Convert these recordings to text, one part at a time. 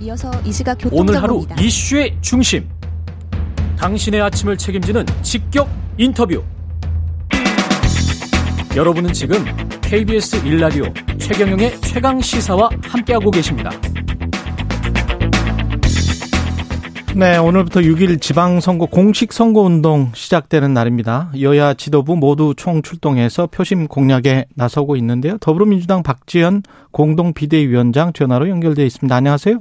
이어서 이 시각 오늘 하루. 이슈의 중심. 당신의 아침을 책임지는 직격 인터뷰. 여러분은 지금 KBS 일라디오 최경영의 최강 시사와 함께하고 계십니다. 네, 오늘부터 6일 지방선거 공식 선거운동 시작되는 날입니다. 여야 지도부 모두 총 출동해서 표심 공략에 나서고 있는데요. 더불어민주당 박지현 공동 비대위원장 전화로 연결되어 있습니다. 안녕하세요.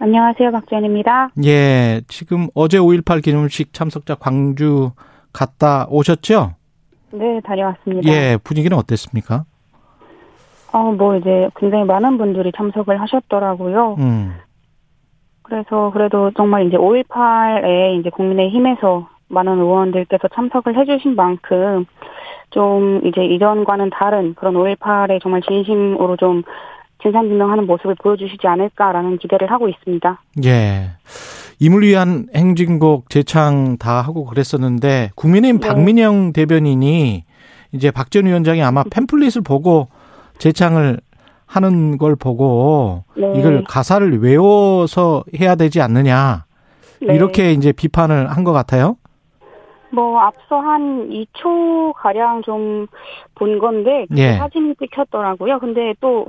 안녕하세요. 박지연입니다. 예, 지금 어제 5.18 기념식 참석자 광주 갔다 오셨죠? 네, 다녀왔습니다. 예, 분위기는 어땠습니까? 어, 뭐 이제 굉장히 많은 분들이 참석을 하셨더라고요. 음, 그래서 그래도 정말 이제 5.18에 이제 국민의힘에서 많은 의원들께서 참석을 해주신 만큼 좀 이제 이전과는 다른 그런 5.18에 정말 진심으로 좀 진상규명하는 모습을 보여주시지 않을까라는 기대를 하고 있습니다. 예. 임을 위한 행진곡 재창 다 하고 그랬었는데 국민의힘 네. 박민영 대변인이 이제 박 전 위원장이 아마 팸플릿을 보고 재창을 하는 걸 보고 네. 이걸 가사를 외워서 해야 되지 않느냐 네. 이렇게 이제 비판을 한 것 같아요. 뭐 앞서 한 2초 가량 좀 본 건데 그 예. 사진이 찍혔더라고요. 근데 또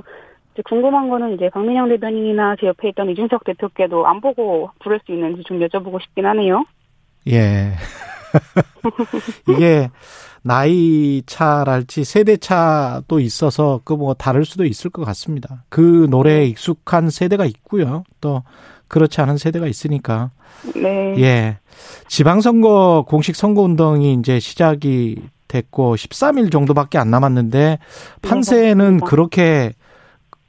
궁금한 거는 이제 박민영 대변인이나 제 옆에 있던 이준석 대표께도 안 보고 부를 수 있는지 좀 여쭤보고 싶긴 하네요. 예. 이게 나이 차랄지 세대 차도 있어서 그 뭐 다를 수도 있을 것 같습니다. 그 노래에 익숙한 세대가 있고요. 또 그렇지 않은 세대가 있으니까. 네. 예. 지방선거 공식 선거운동이 이제 시작이 됐고 13일 정도밖에 안 남았는데 판세는 맞습니다. 그렇게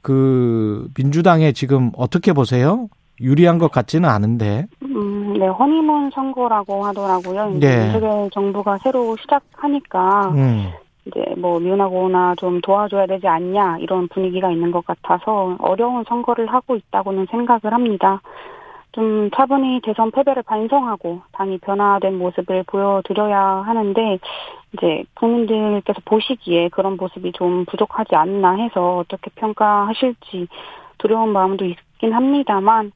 그 민주당에 지금 어떻게 보세요? 유리한 것 같지는 않은데. 음, 네, 허니문 선거라고 하더라고요. 이제 네. 윤석열 정부가 새로 시작하니까 음. 이제 뭐 미운하거나 좀 도와줘야 되지 않냐 이런 분위기가 있는 것 같아서 어려운 선거를 하고 있다고는 생각을 합니다. 좀 차분히 대선 패배를 반성하고 당이 변화된 모습을 보여드려야 하는데 이제 국민들께서 보시기에 그런 모습이 좀 부족하지 않나 해서 어떻게 평가하실지 두려운 마음도 있긴 합니다만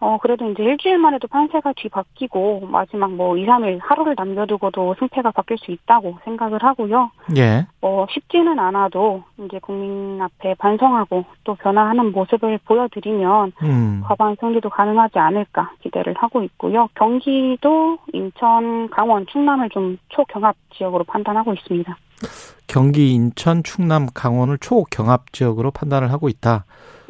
어 그래도 이제 일주일 만에도 판세가 뒤바뀌고 마지막 뭐 2, 3일 하루를 남겨두고도 승패가 바뀔 수 있다고 생각을 하고요. 예. 어, 쉽지는 않아도 이제 국민 앞에 반성하고 또 변화하는 모습을 보여드리면 음. 과반 승리도 가능하지 않을까 기대를 하고 있고요. 경기도, 인천, 강원, 충남을 좀 초경합 지역으로 판단하고 있습니다. 경기, 인천, 충남, 강원을 초경합 지역으로 판단을 하고 있다.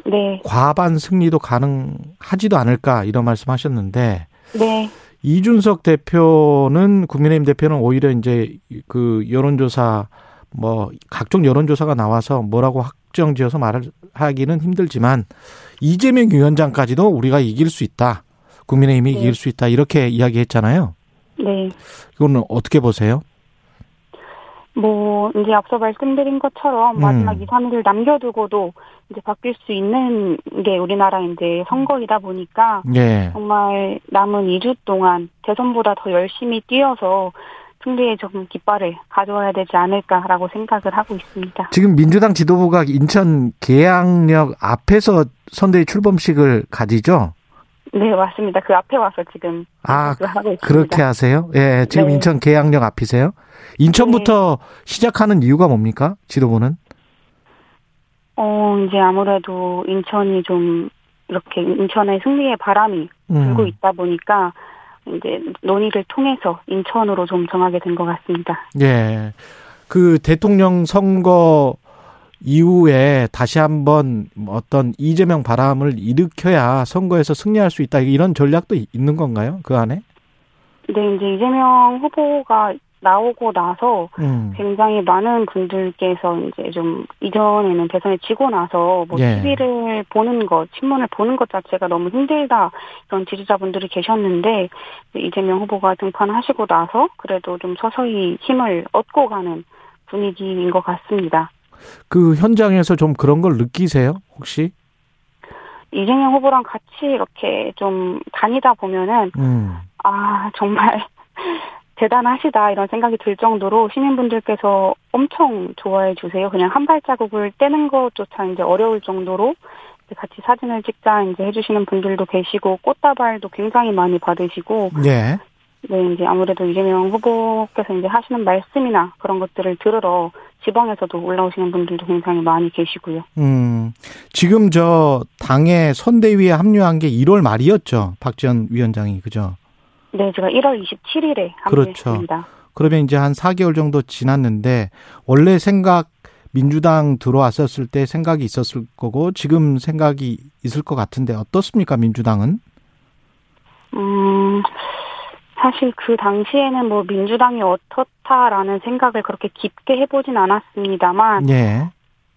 네, 과반 승리도 가능하지도 않을까 이런 말씀하셨는데 네, 이준석 대표는 국민의힘 대표는 오히려 이제 그 여론조사 뭐 각종 여론조사가 나와서 뭐라고 확정지어서 말을 하기는 힘들지만 이재명 위원장까지도 우리가 이길 수 있다. 국민의힘이 네. 이길 수 있다. 이렇게 이야기했잖아요. 네. 이거는 어떻게 보세요? 뭐 이제 앞서 말씀드린 것처럼 음. 마지막 2, 3일을 남겨두고도 이제 바뀔 수 있는 게 우리나라 이제 선거이다 보니까 예. 정말 남은 2주 동안 대선보다 더 열심히 뛰어서 승리의 좀 깃발을 가져와야 되지 않을까라고 생각을 하고 있습니다. 지금 민주당 지도부가 인천 계양역 앞에서 선대위 출범식을 가지죠? 네, 맞습니다. 그 앞에 와서 지금 아, 하고 있습니다. 그렇게 하세요? 예, 지금 네. 인천 계양역 앞이세요? 인천부터 시작하는 이유가 뭡니까? 지도부는? 어, 이제 아무래도 인천이 좀 이렇게 인천의 승리의 바람이 불고 음. 있다 보니까 이제 논의를 통해서 인천으로 좀 정하게 된 것 같습니다. 예. 그 대통령 선거 이후에 다시 한번 어떤 이재명 바람을 일으켜야 선거에서 승리할 수 있다. 이런 전략도 있는 건가요? 그 안에? 근데 이제 이재명 후보가 나오고 나서 음. 굉장히 많은 분들께서 이제 좀 이전에는 대선에 지고 나서 뭐 예. TV를 보는 것, 신문을 보는 것 자체가 너무 힘들다 그런 지지자분들이 계셨는데 이재명 후보가 등판하시고 나서 그래도 좀 서서히 힘을 얻고 가는 분위기인 것 같습니다. 그 현장에서 좀 그런 걸 느끼세요? 혹시? 이재명 후보랑 같이 이렇게 좀 다니다 보면은 음. 아 정말 대단하시다 이런 생각이 들 정도로 시민분들께서 엄청 좋아해 주세요. 그냥 한 발자국을 떼는 것조차 이제 어려울 정도로 같이 사진을 찍자 이제 해주시는 분들도 계시고 꽃다발도 굉장히 많이 받으시고 예. 네 이제 아무래도 이재명 후보께서 이제 하시는 말씀이나 그런 것들을 들으러 지방에서도 올라오시는 분들도 굉장히 많이 계시고요. 음, 지금 저 당의 선대위에 합류한 게 1월 말이었죠. 박지원 위원장이 그죠? 네, 제가 1월 27일에 그렇죠. 합류했습니다. 그러면 이제 한 4개월 정도 지났는데 원래 생각 민주당 들어왔었을 때 생각이 있었을 거고 지금 생각이 있을 것 같은데 어떻습니까 민주당은? 음, 사실 그 당시에는 뭐 민주당이 어떻다라는 생각을 그렇게 깊게 해보진 않았습니다만, 예.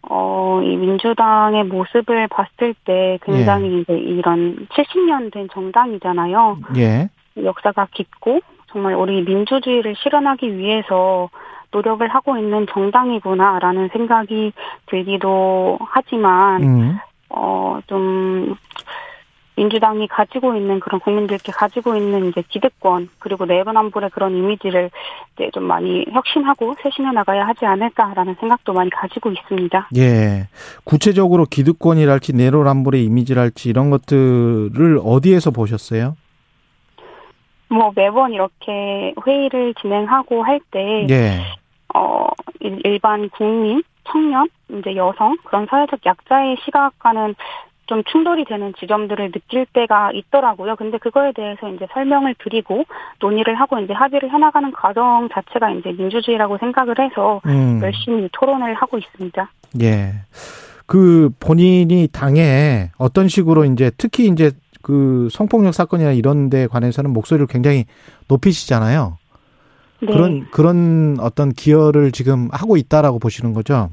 어, 이 민주당의 모습을 봤을 때 굉장히 이제 이런 70년 된 정당이잖아요. 예. 역사가 깊고 정말 우리 민주주의를 실현하기 위해서 노력을 하고 있는 정당이구나라는 생각이 들기도 하지만 음. 어 좀 민주당이 가지고 있는 그런 국민들께 가지고 있는 이제 기득권 그리고 내로남불의 그런 이미지를 이제 좀 많이 혁신하고 쇄신해 나가야 하지 않을까라는 생각도 많이 가지고 있습니다. 예. 구체적으로 기득권이랄지 내로남불의 이미지랄지 이런 것들을 어디에서 보셨어요? 뭐 매번 이렇게 회의를 진행하고 할때 예. 어, 일- 일반 국민, 청년, 이제 여성, 그런 사회적 약자의 시각과는 좀 충돌이 되는 지점들을 느낄 때가 있더라고요. 근데 그거에 대해서 이제 설명을 드리고 논의를 하고 이제 합의를 해나가는 과정 자체가 이제 민주주의라고 생각을 해서 음. 열심히 토론을 하고 있습니다. 예. 그 본인이 당에 어떤 식으로 이제 특히 이제 그 성폭력 사건이나 이런 데 관해서는 목소리를 굉장히 높이시잖아요. 네. 그런 그런 어떤 기여를 지금 하고 있다라고 보시는 거죠.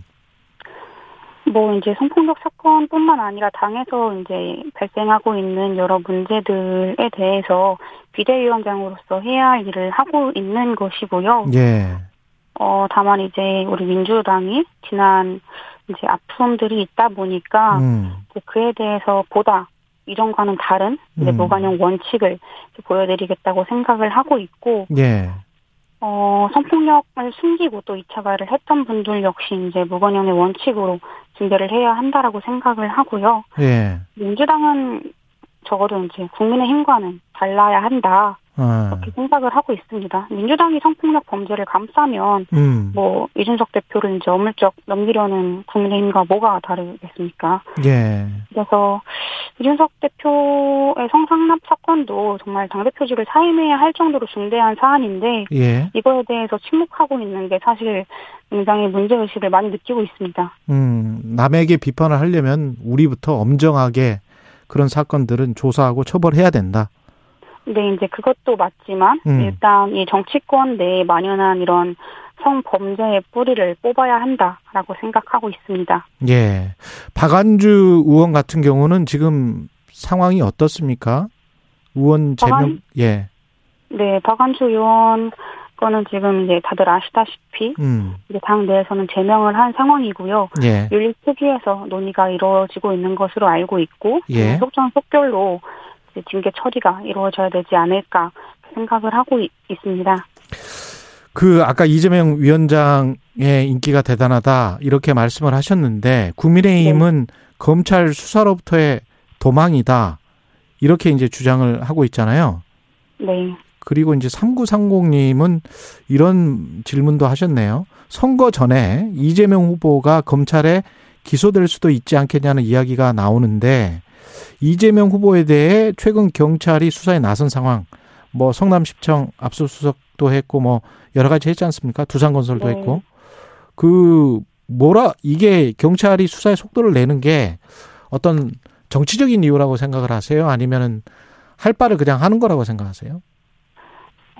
뭐 이제 성폭력 사건뿐만 아니라 당에서 이제 발생하고 있는 여러 문제들에 대해서 비대위원장으로서 해야 할 일을 하고 있는 것이고요. 예. 어, 다만 이제 우리 민주당이 지난 이제 아픔들이 있다 보니까 음. 그에 대해서 보다 이전과는 다른 이제 음. 무관용 원칙을 보여드리겠다고 생각을 하고 있고 예. 어, 성폭력을 숨기고 또 2차 가해를 했던 분들 역시 이제 무관용의 원칙으로 징계를 해야 한다라고 생각을 하고요. 예. 민주당은 적어도 이제 국민의힘과는 달라야 한다. 어. 그렇게 생각을 하고 있습니다. 민주당이 성폭력 범죄를 감싸면 음. 뭐 이준석 대표를 이제 어물쩍 넘기려는 국민의힘과 뭐가 다르겠습니까? 예. 그래서 이준석 대표의 성상납 사건도 정말 당 대표직을 사임해야 할 정도로 중대한 사안인데 예. 이거에 대해서 침묵하고 있는 게 사실 굉장히 문제 의식을 많이 느끼고 있습니다. 음. 남에게 비판을 하려면 우리부터 엄정하게 그런 사건들은 조사하고 처벌해야 된다. 근데 이제 그것도 맞지만 음. 일단 이 정치권 내에 만연한 이런 성범죄의 뿌리를 뽑아야 한다라고 생각하고 있습니다. 예. 박안주 의원 같은 경우는 지금 상황이 어떻습니까? 의원 제명 박안- 예. 네, 박안주 의원 거는 지금 이제 다들 아시다시피 음. 이제 당 내에서는 제명을 한 상황이고요. 예. 윤리 특위에서 논의가 이루어지고 있는 것으로 알고 있고 예. 속전속결로 징계 처리가 이루어져야 되지 않을까 생각을 하고 있, 있습니다. 그 아까 이재명 위원장의 인기가 대단하다 이렇게 말씀을 하셨는데 국민의힘은 검찰 수사로부터의 도망이다 이렇게 이제 주장을 하고 있잖아요. 네. 그리고 이제 3930님은 이런 질문도 하셨네요. 선거 전에 이재명 후보가 검찰에 기소될 수도 있지 않겠냐는 이야기가 나오는데 이재명 후보에 대해 최근 경찰이 수사에 나선 상황, 뭐 성남시청 압수수색도 했고 뭐 여러 가지 했지 않습니까? 두산건설도 네. 했고 그 뭐라 이게 경찰이 수사의 속도를 내는 게 어떤 정치적인 이유라고 생각을 하세요? 아니면은 할 바를 그냥 하는 거라고 생각하세요?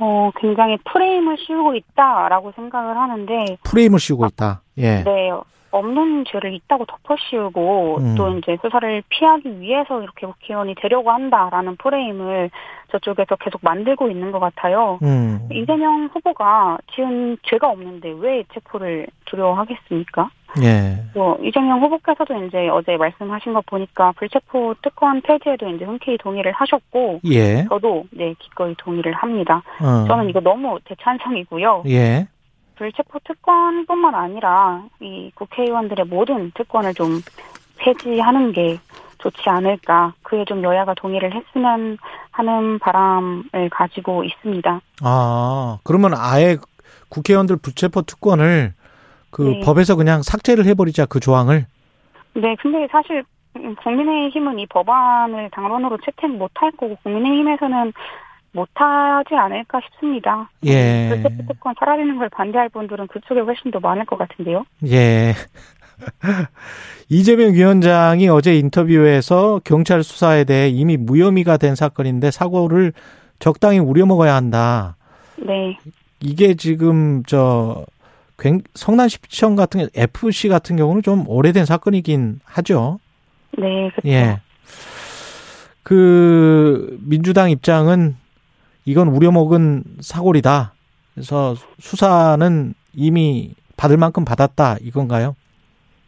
어, 굉장히 프레임을 씌우고 있다라고 생각을 하는데 프레임을 씌우고 있다. 예. 네, 없는 죄를 있다고 덮어 씌우고 음. 또 이제 수사를 피하기 위해서 이렇게 국회의원이 되려고 한다라는 프레임을 저쪽에서 계속 만들고 있는 것 같아요. 음. 이재명 후보가 지은 죄가 없는데 왜 체포를 두려워하겠습니까? 예. 뭐 이재명 후보께서도 이제 어제 말씀하신 거 보니까 불체포 특권 폐지에도 이제 흔쾌히 동의를 하셨고 예. 저도 네 기꺼이 동의를 합니다. 어. 저는 이거 너무 대찬성이고요. 예. 불체포 특권뿐만 아니라 이 국회의원들의 모든 특권을 좀 폐지하는 게 좋지 않을까. 그에 좀 여야가 동의를 했으면 하는 바람을 가지고 있습니다. 아, 그러면 아예 국회의원들 불체포 특권을 그 네. 법에서 그냥 삭제를 해버리자 그 조항을. 네, 근데 사실 국민의힘은 이 법안을 당론으로 채택 못할 거고 국민의힘에서는 못하지 않을까 싶습니다. 예. 불체포 특권 사라지는 걸 반대할 분들은 그쪽에 훨씬 더 많을 것 같은데요. 예. 이재명 위원장이 어제 인터뷰에서 경찰 수사에 대해 이미 무혐의가 된 사건인데 사고를 적당히 우려먹어야 한다. 네, 이게 지금 저 굉- 성남시청 같은 게 FC 같은 경우는 좀 오래된 사건이긴 하죠. 네, 그렇죠. 예. 그 민주당 입장은 이건 우려먹은 사골이다. 그래서 수사는 이미 받을 만큼 받았다 이건가요?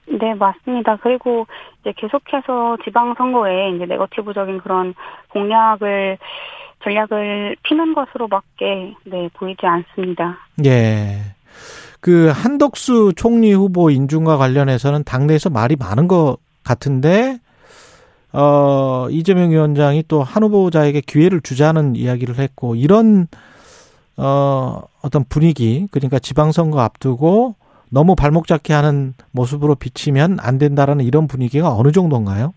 네, 맞습니다. 그리고 이제 계속해서 지방선거에 이제 네거티브적인 그런 공약을, 전략을 피는 것으로밖에, 네, 보이지 않습니다. 예. 그 한덕수 총리 후보 인준과 관련해서는 당내에서 말이 많은 것 같은데 어 이재명 위원장이 또 한 후보자에게 기회를 주자는 이야기를 했고 이런 어 어떤 분위기 그러니까 지방선거 앞두고 너무 발목 잡게 하는 모습으로 비치면 안 된다라는 이런 분위기가 어느 정도인가요?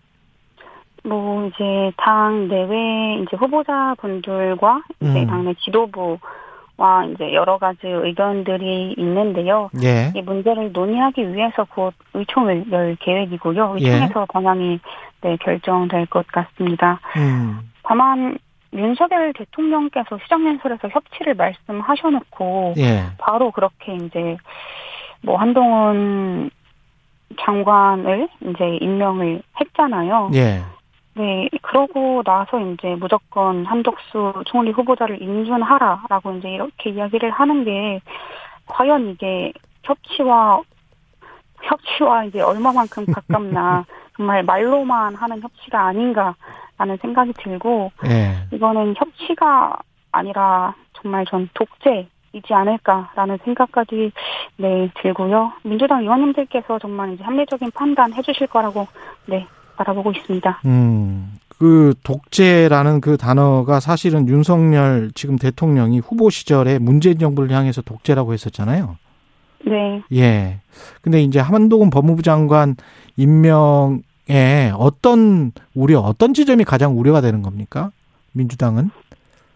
뭐, 이제, 당 내외, 이제 후보자분들과, 이제 음. 당내 지도부 와 이제 여러 가지 의견들이 있는데요. 예. 이 문제를 논의하기 위해서 곧 의총을 열 계획이고요. 예. 의총에서 방향이, 네, 결정될 것 같습니다. 음. 다만, 윤석열 대통령께서 시정연설에서 협치를 말씀하셔놓고, 예. 바로 그렇게 이제 뭐 한동훈 장관을 이제 임명을 했잖아요. 예. 네, 그러고 나서 이제 무조건 한덕수 총리 후보자를 인준하라라고 이제 이렇게 이야기를 하는 게 과연 이게 협치와 협치와 이제 얼마만큼 가깝나 정말 말로만 하는 협치가 아닌가라는 생각이 들고 예. 이거는 협치가 아니라 정말 전 독재 이지 않을까라는 생각까지 네 들고요. 민주당 의원님들께서 정말 이제 합리적인 판단 해주실 거라고 네 바라보고 있습니다. 음, 그 독재라는 그 단어가 사실은 윤석열 지금 대통령이 후보 시절에 문재인 정부를 향해서 독재라고 했었잖아요. 네. 예. 근데 이제 한동훈 법무부 장관 임명에 어떤 우려, 어떤 지점이 가장 우려가 되는 겁니까? 민주당은?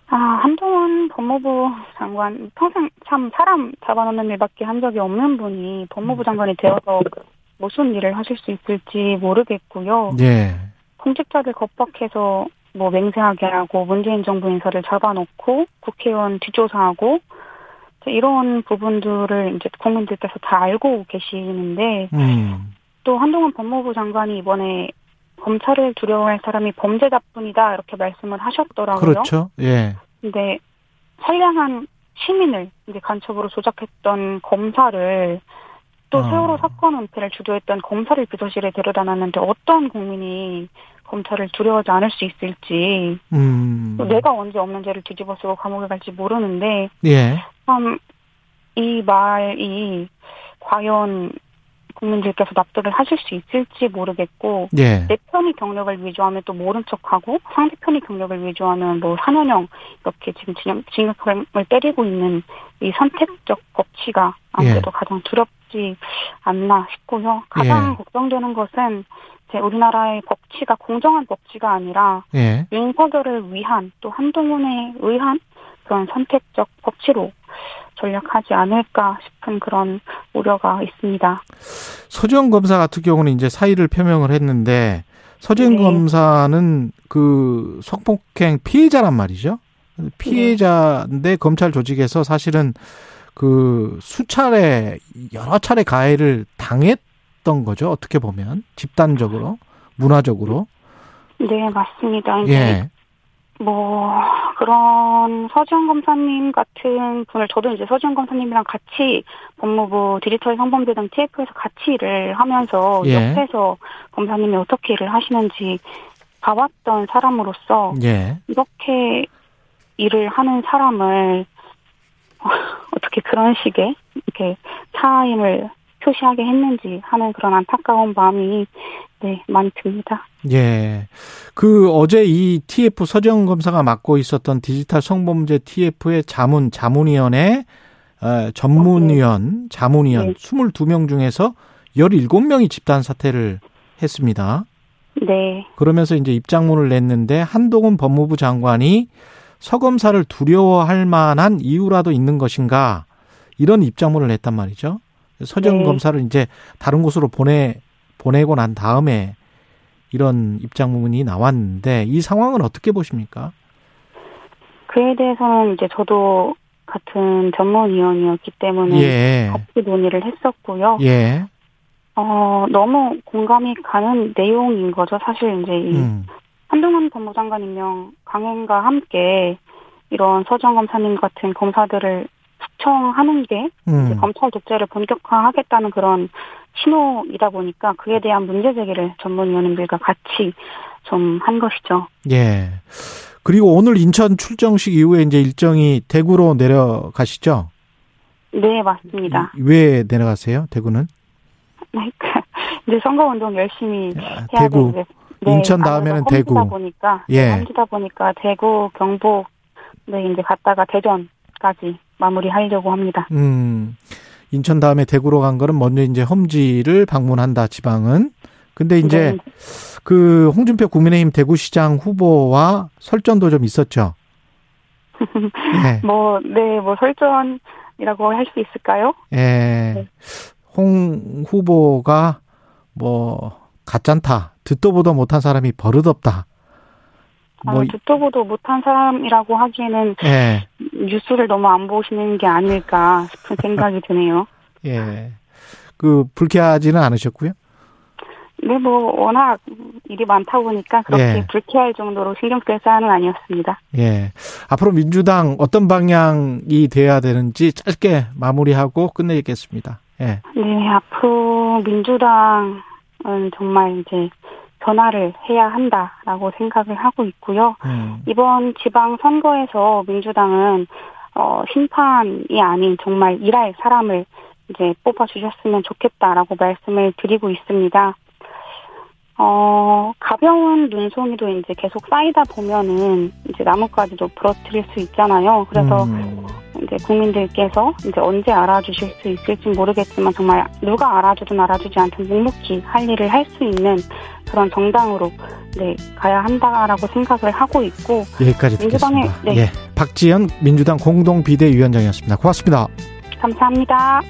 아 한동훈 법무부 장관 평생 참 사람 잡아놓는 일밖에 한 적이 없는 분이 법무부 장관이 되어서 무슨 일을 하실 수 있을지 모르겠고요. 예. 공직자들 겁박해서 뭐 맹세하게 하고 문재인 정부 인사를 잡아놓고 국회의원 뒷조사하고 이런 부분들을 이제 국민들께서 다 알고 계시는데 음. 또 한동훈 법무부 장관이 이번에 검찰을 두려워할 사람이 범죄자뿐이다 이렇게 말씀을 하셨더라고요. 그렇죠. 예. 근데 선량한 시민을 이제 간첩으로 조작했던 검사를 또 어. 세월호 사건 은폐를 주도했던 검사를 비서실에 데려다 놨는데 어떤 국민이 검찰을 두려워하지 않을 수 있을지 음. 또 내가 언제 없는 죄를 뒤집어 쓰고 감옥에 갈지 모르는데 예. 참이 말이 과연 국민들께서 납득을 하실 수 있을지 모르겠고 예. 내 편이 경력을 위조하면 또 모른 척하고 상대편이 경력을 위조하면 뭐 4년형 이렇게 지금 징역, 징역형을 때리고 있는 이 선택적 법치가 아무래도 가장 두렵 지 않나 싶고요. 가장 예. 걱정되는 것은 이제 우리나라의 법치가 공정한 법치가 아니라 예. 윤석열을 위한 또 한동훈에 의한 그런 선택적 법치로 전략하지 않을까 싶은 그런 우려가 있습니다. 서지영 검사 같은 경우는 이제 사의를 표명을 했는데 서지영 네. 검사는 그 성폭행 피해자란 말이죠. 피해자인데 검찰 조직에서 사실은 그 수차례 여러 차례 가해를 당했던 거죠. 어떻게 보면 집단적으로 문화적으로 네, 맞습니다. 예 뭐 그런 서지영 검사님 같은 분을 저도 이제 서지영 검사님이랑 같이 법무부 디지털 성범죄 등 TF에서 같이 일을 하면서 예. 옆에서 검사님이 어떻게 일을 하시는지 봐왔던 사람으로서 예. 이렇게 일을 하는 사람을 어, 어떻게 그런 식의 이렇게 차임을 표시하게 했는지 하는 그런 안타까운 마음이 네, 많이 듭니다. 예. 그 어제 이 TF 서정 검사가 맡고 있었던 디지털 성범죄 TF의 자문 자문위원회 어, 전문위원 자문위원 네. 22명 중에서 17명이 집단 사퇴를 했습니다. 네, 그러면서 이제 입장문을 냈는데 한동훈 법무부 장관이 서검사를 두려워할 만한 이유라도 있는 것인가 이런 입장문을 냈단 말이죠. 서정 네. 검사를 이제 다른 곳으로 보내 보내고 난 다음에 이런 입장문이 나왔는데 이 상황은 어떻게 보십니까? 그에 대해서는 이제 저도 같은 전문위원이었기 때문에 예. 같이 논의를 했었고요. 예. 어, 너무 공감이 가는 내용인 거죠. 사실 이제 이 음. 한동훈 법무장관 임명 강행과 함께 이런 서정 검사님 같은 검사들을 숙청하는 게 음. 검찰 독재를 본격화하겠다는 그런 신호이다 보니까 그에 대한 문제 제기를 전문위원님들과 같이 좀 한 것이죠. 예. 그리고 오늘 인천 출정식 이후에 이제 일정이 대구로 내려가시죠? 네, 맞습니다. 왜 내려가세요? 대구는? 이제 선거운동 열심히 아, 해야. 되는데 인천 아무래도 다음에는 대구. 보니까 예. 네, 험지다 보니까 대구, 경북 네 이제 갔다가 대전까지 마무리하려고 합니다. 음. 인천 다음에 대구로 간 거는 먼저 이제 험지를 방문한다, 지방은. 근데 이제 네, 그 홍준표 국민의힘 대구시장 후보와 설전도 좀 있었죠. 예. 뭐, 네, 뭐, 설전이라고 할 수 있을까요? 예. 네. 홍 후보가 뭐 가짠다. 듣도 보도 못한 사람이 버릇없다. 뭐 아, 듣도 보도 못한 사람이라고 하기에는 예. 뉴스를 너무 안 보시는 게 아닐까 싶은 생각이 드네요. 예. 그 불쾌하지는 않으셨고요. 네, 뭐, 워낙 일이 많다 보니까 그렇게 예. 불쾌할 정도로 신경 쓸 사안은 아니었습니다. 예. 앞으로 민주당 어떤 방향이 돼야 되는지 짧게 마무리하고 끝내겠습니다. 예. 네, 앞으로 민주당은 정말 이제 변화를 해야 한다라고 생각을 하고 있고요. 음. 이번 지방 선거에서 민주당은 어, 심판이 아닌 정말 일할 사람을 이제 뽑아 주셨으면 좋겠다라고 말씀을 드리고 있습니다. 어, 가벼운 눈송이도 이제 계속 쌓이다 보면은 이제 나뭇가지도 부러뜨릴 수 있잖아요. 그래서 음. 이제 국민들께서 이제 언제 알아주실 수 있을지 모르겠지만 정말 누가 알아주든 알아주지 않든 묵묵히 할 일을 할 수 있는 그런 정당으로 네 가야 한다라고 생각을 하고 있고 여기까지 민주당의- 듣겠습니다. 네. 예. 박지연 민주당 공동 비대위원장이었습니다. 고맙습니다. 감사합니다.